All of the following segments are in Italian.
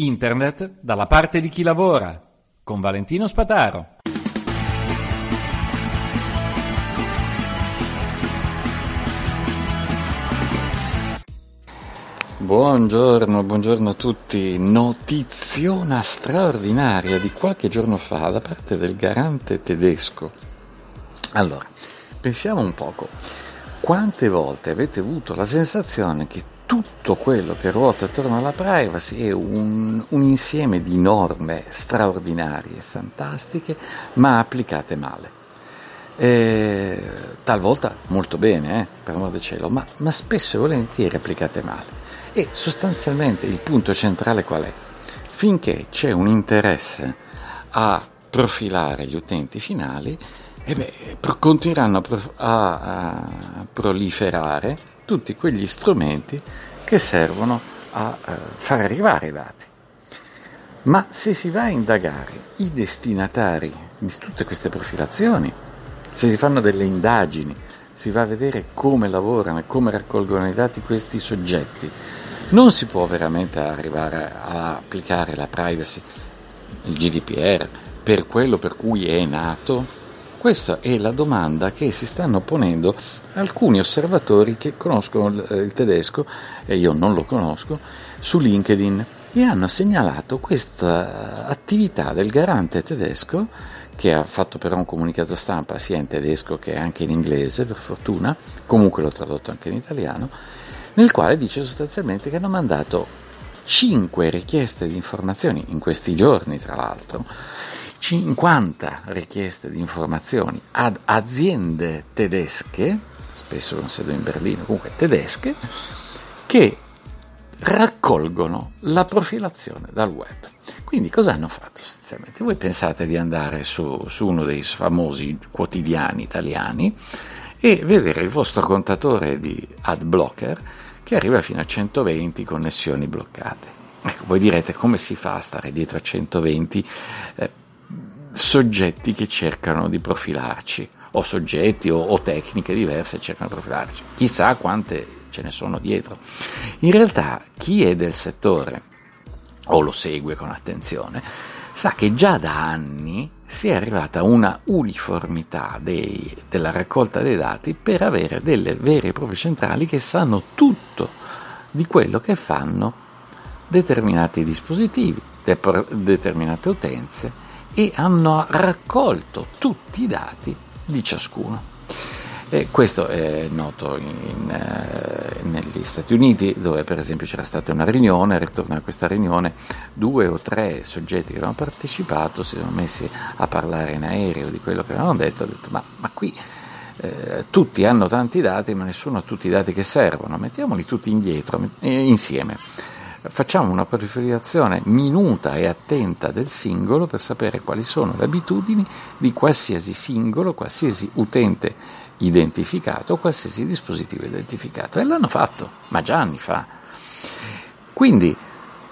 Internet dalla parte di chi lavora. con Valentino Spataro. Buongiorno, buongiorno a tutti. Notiziona straordinaria di qualche giorno fa da parte del garante tedesco. Allora, pensiamo un poco. Quante volte avete avuto la sensazione che tutto quello che ruota attorno alla privacy è un, un insieme di norme straordinarie, fantastiche, ma applicate male. E, talvolta molto bene, eh, per amor del cielo, ma, ma spesso e volentieri applicate male. E sostanzialmente il punto centrale qual è? Finché c'è un interesse a profilare gli utenti finali, e beh, continueranno a, a proliferare tutti quegli strumenti che servono a eh, far arrivare i dati. Ma se si va a indagare i destinatari di tutte queste profilazioni, se si fanno delle indagini, si va a vedere come lavorano e come raccolgono i dati questi soggetti, non si può veramente arrivare a applicare la privacy, il GDPR, per quello per cui è nato questa è la domanda che si stanno ponendo alcuni osservatori che conoscono il tedesco, e io non lo conosco, su LinkedIn e hanno segnalato questa attività del garante tedesco che ha fatto però un comunicato stampa sia in tedesco che anche in inglese, per fortuna, comunque l'ho tradotto anche in italiano, nel quale dice sostanzialmente che hanno mandato 5 richieste di informazioni in questi giorni, tra l'altro, 50 richieste di informazioni ad aziende tedesche, spesso con sede in Berlino, comunque tedesche, che raccolgono la profilazione dal web. Quindi cosa hanno fatto sostanzialmente? Voi pensate di andare su, su uno dei famosi quotidiani italiani e vedere il vostro contatore di ad blocker che arriva fino a 120 connessioni bloccate. Ecco, voi direte come si fa a stare dietro a 120? Eh, soggetti che cercano di profilarci, o soggetti o, o tecniche diverse cercano di profilarci. Chissà quante ce ne sono dietro. In realtà chi è del settore o lo segue con attenzione sa che già da anni si è arrivata a una uniformità dei, della raccolta dei dati per avere delle vere e proprie centrali che sanno tutto di quello che fanno determinati dispositivi, determinate utenze e hanno raccolto tutti i dati di ciascuno. E questo è noto in, eh, negli Stati Uniti, dove per esempio c'era stata una riunione, ritorno a questa riunione due o tre soggetti che avevano partecipato si sono messi a parlare in aereo di quello che avevano detto, hanno detto ma, ma qui eh, tutti hanno tanti dati ma nessuno ha tutti i dati che servono, mettiamoli tutti indietro, insieme facciamo una profilazione minuta e attenta del singolo per sapere quali sono le abitudini di qualsiasi singolo, qualsiasi utente identificato, qualsiasi dispositivo identificato. E l'hanno fatto, ma già anni fa. Quindi,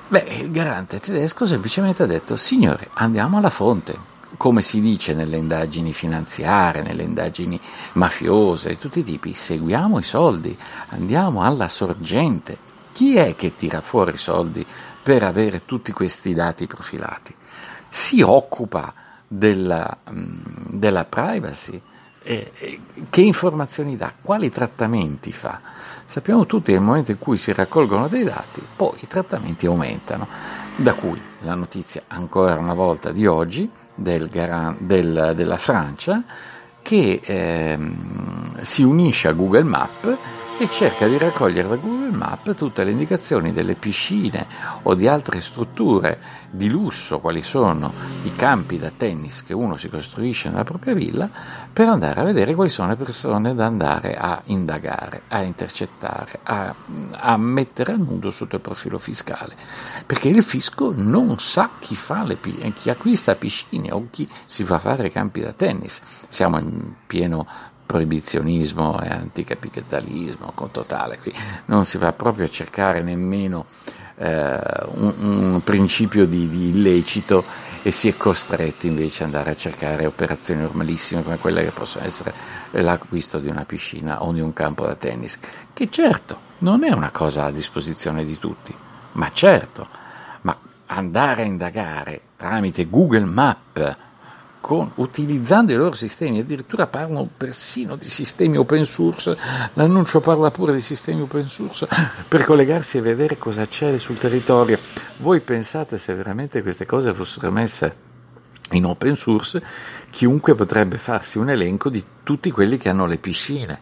beh, il garante tedesco semplicemente ha detto, signore, andiamo alla fonte, come si dice nelle indagini finanziarie, nelle indagini mafiose di tutti i tipi, seguiamo i soldi, andiamo alla sorgente chi è che tira fuori i soldi per avere tutti questi dati profilati? Si occupa della, mm, della privacy? Che informazioni dà? Quali trattamenti fa? Sappiamo tutti che nel momento in cui si raccolgono dei dati, poi i trattamenti aumentano. Da cui la notizia ancora una volta di oggi del, del, della Francia che eh, si unisce a Google Maps e cerca di raccogliere da Google Map tutte le indicazioni delle piscine o di altre strutture di lusso, quali sono i campi da tennis che uno si costruisce nella propria villa, per andare a vedere quali sono le persone da andare a indagare, a intercettare, a, a mettere a nudo sotto il profilo fiscale. Perché il fisco non sa chi, fa le, chi acquista piscine o chi si fa fare campi da tennis. Siamo in pieno proibizionismo e anticapitalismo totale, qui non si va proprio a cercare nemmeno eh, un, un, principio di, di, illecito e si è costretti invece ad andare a cercare operazioni normalissime come quelle che possono essere l'acquisto di una piscina o di un campo da tennis, che certo non è una cosa a disposizione di tutti, ma certo, ma andare a indagare tramite Google Map con, utilizzando i loro sistemi, addirittura parlano persino di sistemi open source, l'annuncio parla pure di sistemi open source per collegarsi e vedere cosa c'è sul territorio. Voi pensate se veramente queste cose fossero messe in open source, chiunque potrebbe farsi un elenco di tutti quelli che hanno le piscine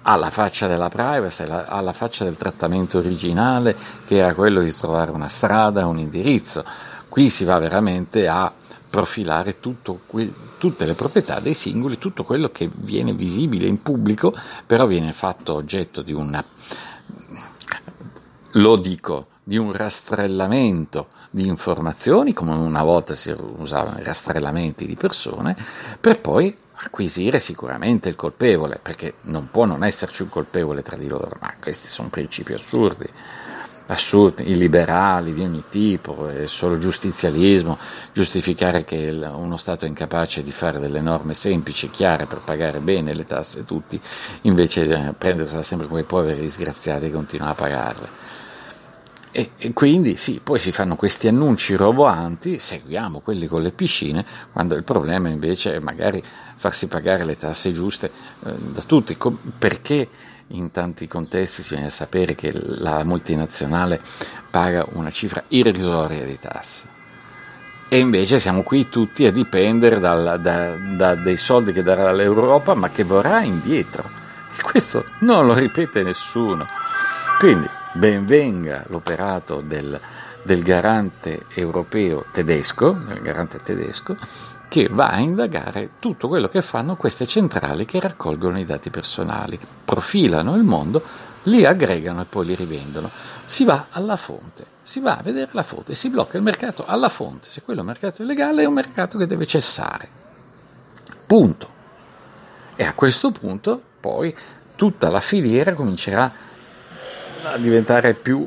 alla faccia della privacy, alla faccia del trattamento originale che era quello di trovare una strada, un indirizzo. Qui si va veramente a profilare que- tutte le proprietà dei singoli, tutto quello che viene visibile in pubblico, però viene fatto oggetto di una, lo dico, di un rastrellamento di informazioni, come una volta si usavano i rastrellamenti di persone, per poi acquisire sicuramente il colpevole, perché non può non esserci un colpevole tra di loro, ma questi sono principi assurdi assurdi, i liberali di ogni tipo, è solo giustizialismo, giustificare che uno Stato è incapace di fare delle norme semplici e chiare per pagare bene le tasse tutti, invece di prendersela sempre come i poveri disgraziati e continuare a pagarle. E, e, quindi sì, poi si fanno questi annunci roboanti, seguiamo quelli con le piscine, quando il problema invece è magari farsi pagare le tasse giuste eh, da tutti, perché in tanti contesti si viene a sapere che la multinazionale paga una cifra irrisoria di tasse. E invece siamo qui tutti a dipendere dal, da, da dei soldi che darà l'Europa, ma che vorrà indietro. E questo non lo ripete nessuno. Quindi benvenga l'operato del, del garante europeo tedesco, del garante tedesco, che va a indagare tutto quello che fanno queste centrali che raccolgono i dati personali, profilano il mondo, li aggregano e poi li rivendono. Si va alla fonte, si va a vedere la fonte, si blocca il mercato alla fonte. Se quello è un mercato illegale è un mercato che deve cessare. Punto. E a questo punto poi tutta la filiera comincerà a diventare più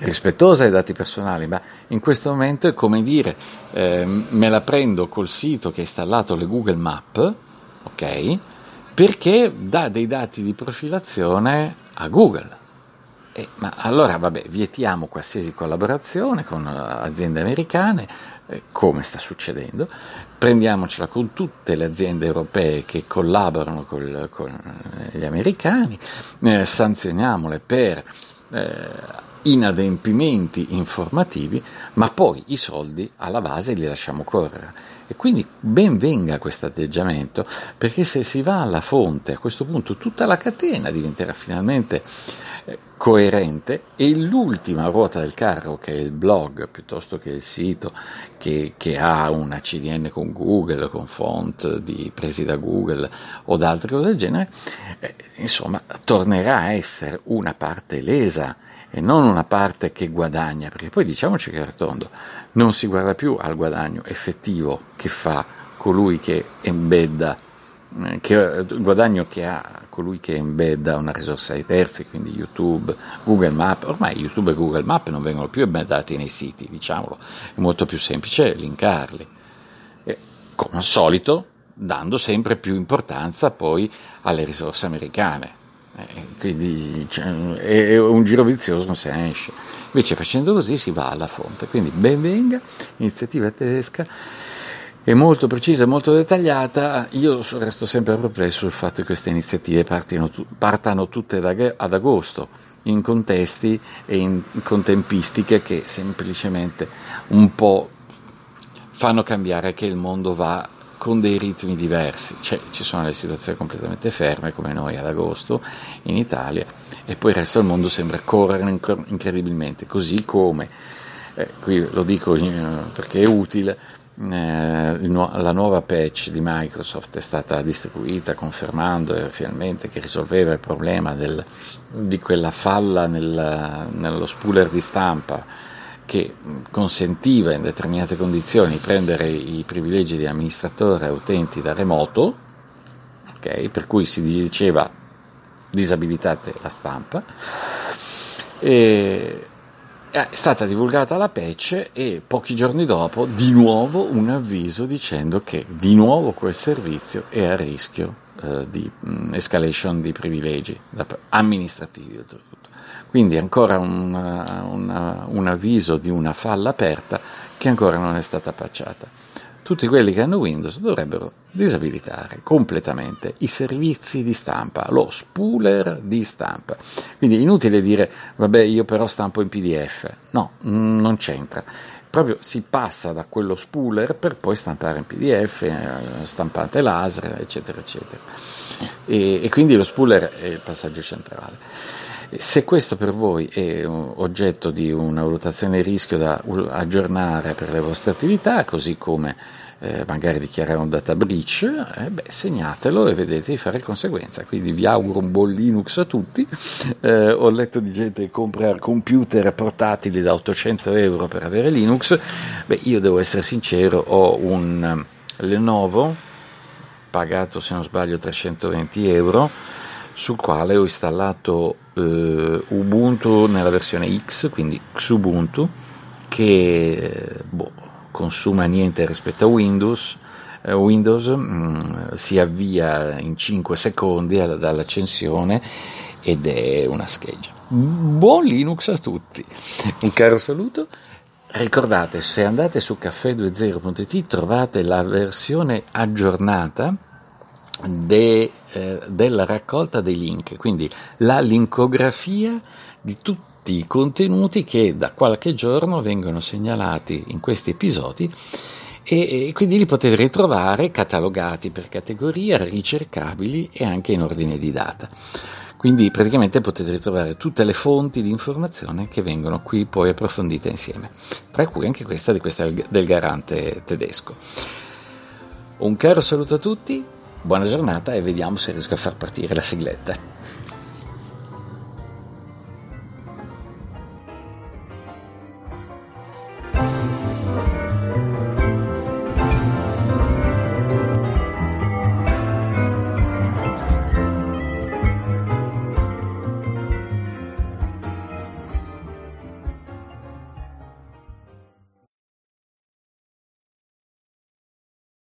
rispettosa dei dati personali, ma in questo momento è come dire, eh, me la prendo col sito che ha installato le Google Map, ok? Perché dà dei dati di profilazione a Google. Eh, ma allora, vabbè, vietiamo qualsiasi collaborazione con aziende americane, eh, come sta succedendo, prendiamocela con tutte le aziende europee che collaborano col, con gli americani, eh, sanzioniamole per eh, inadempimenti informativi, ma poi i soldi alla base li lasciamo correre. E quindi ben venga questo atteggiamento, perché se si va alla fonte, a questo punto tutta la catena diventerà finalmente eh, coerente e l'ultima ruota del carro, che è il blog piuttosto che il sito, che, che ha una CDN con Google, con font di, presi da Google o da altre cose del genere, eh, insomma, tornerà a essere una parte lesa e non una parte che guadagna, perché poi diciamoci che è rotondo, non si guarda più al guadagno effettivo che fa colui che embedda, eh, che, il guadagno che ha colui che embedda una risorsa ai terzi, quindi YouTube, Google Map, ormai YouTube e Google Map non vengono più embeddati nei siti, diciamolo, è molto più semplice linkarli. E, come al solito, dando sempre più importanza poi alle risorse americane eh, quindi cioè, è un giro vizioso non se ne esce. Invece facendo così si va alla fonte. Quindi ben venga, iniziativa tedesca, è molto precisa, molto dettagliata. Io resto sempre perplesso sul fatto che queste iniziative partino, partano tutte ad agosto in contesti e in, con tempistiche che semplicemente un po' fanno cambiare che il mondo va con dei ritmi diversi, cioè, ci sono le situazioni completamente ferme come noi ad agosto in Italia e poi il resto del mondo sembra correre incredibilmente, così come, eh, qui lo dico eh, perché è utile, eh, la nuova patch di Microsoft è stata distribuita confermando eh, finalmente che risolveva il problema del, di quella falla nel, nello spooler di stampa che consentiva in determinate condizioni prendere i privilegi di amministratore utenti da remoto, okay, per cui si diceva disabilitate la stampa. E è stata divulgata la patch e pochi giorni dopo di nuovo un avviso dicendo che di nuovo quel servizio è a rischio eh, di um, escalation di privilegi amministrativi. Quindi ancora un, un, un avviso di una falla aperta che ancora non è stata patchata tutti quelli che hanno Windows dovrebbero disabilitare completamente i servizi di stampa, lo spooler di stampa. Quindi inutile dire, vabbè, io però stampo in PDF. No, non c'entra. Proprio si passa da quello spooler per poi stampare in PDF, eh, stampate laser, eccetera, eccetera. E, e quindi lo spooler è il passaggio centrale. Se questo per voi è oggetto di una valutazione di rischio da aggiornare per le vostre attività, così come eh, magari dichiarare un data breach, eh, beh, segnatelo e vedete di fare conseguenza. Quindi vi auguro un buon Linux a tutti. Eh, ho letto di gente che compra computer portatili da 800 euro per avere Linux. Beh, io devo essere sincero, ho un Lenovo pagato se non sbaglio 320 euro sul quale ho installato eh, Ubuntu nella versione X, quindi Xubuntu, che boh, consuma niente rispetto a Windows. Eh, Windows mh, mm, si avvia in 5 secondi dall'accensione ed è una scheggia. Buon Linux a tutti! Un caro saluto. Ricordate, se andate su caffè20.it trovate la versione aggiornata de, eh, della raccolta dei link, quindi la linkografia di tutti i contenuti che da qualche giorno vengono segnalati in questi episodi e, e quindi li potete ritrovare catalogati per categoria, ricercabili e anche in ordine di data. Quindi praticamente potete ritrovare tutte le fonti di informazione che vengono qui poi approfondite insieme, tra cui anche questa, di questa del garante tedesco. Un caro saluto a tutti, buona giornata e vediamo se riesco a far partire la sigletta.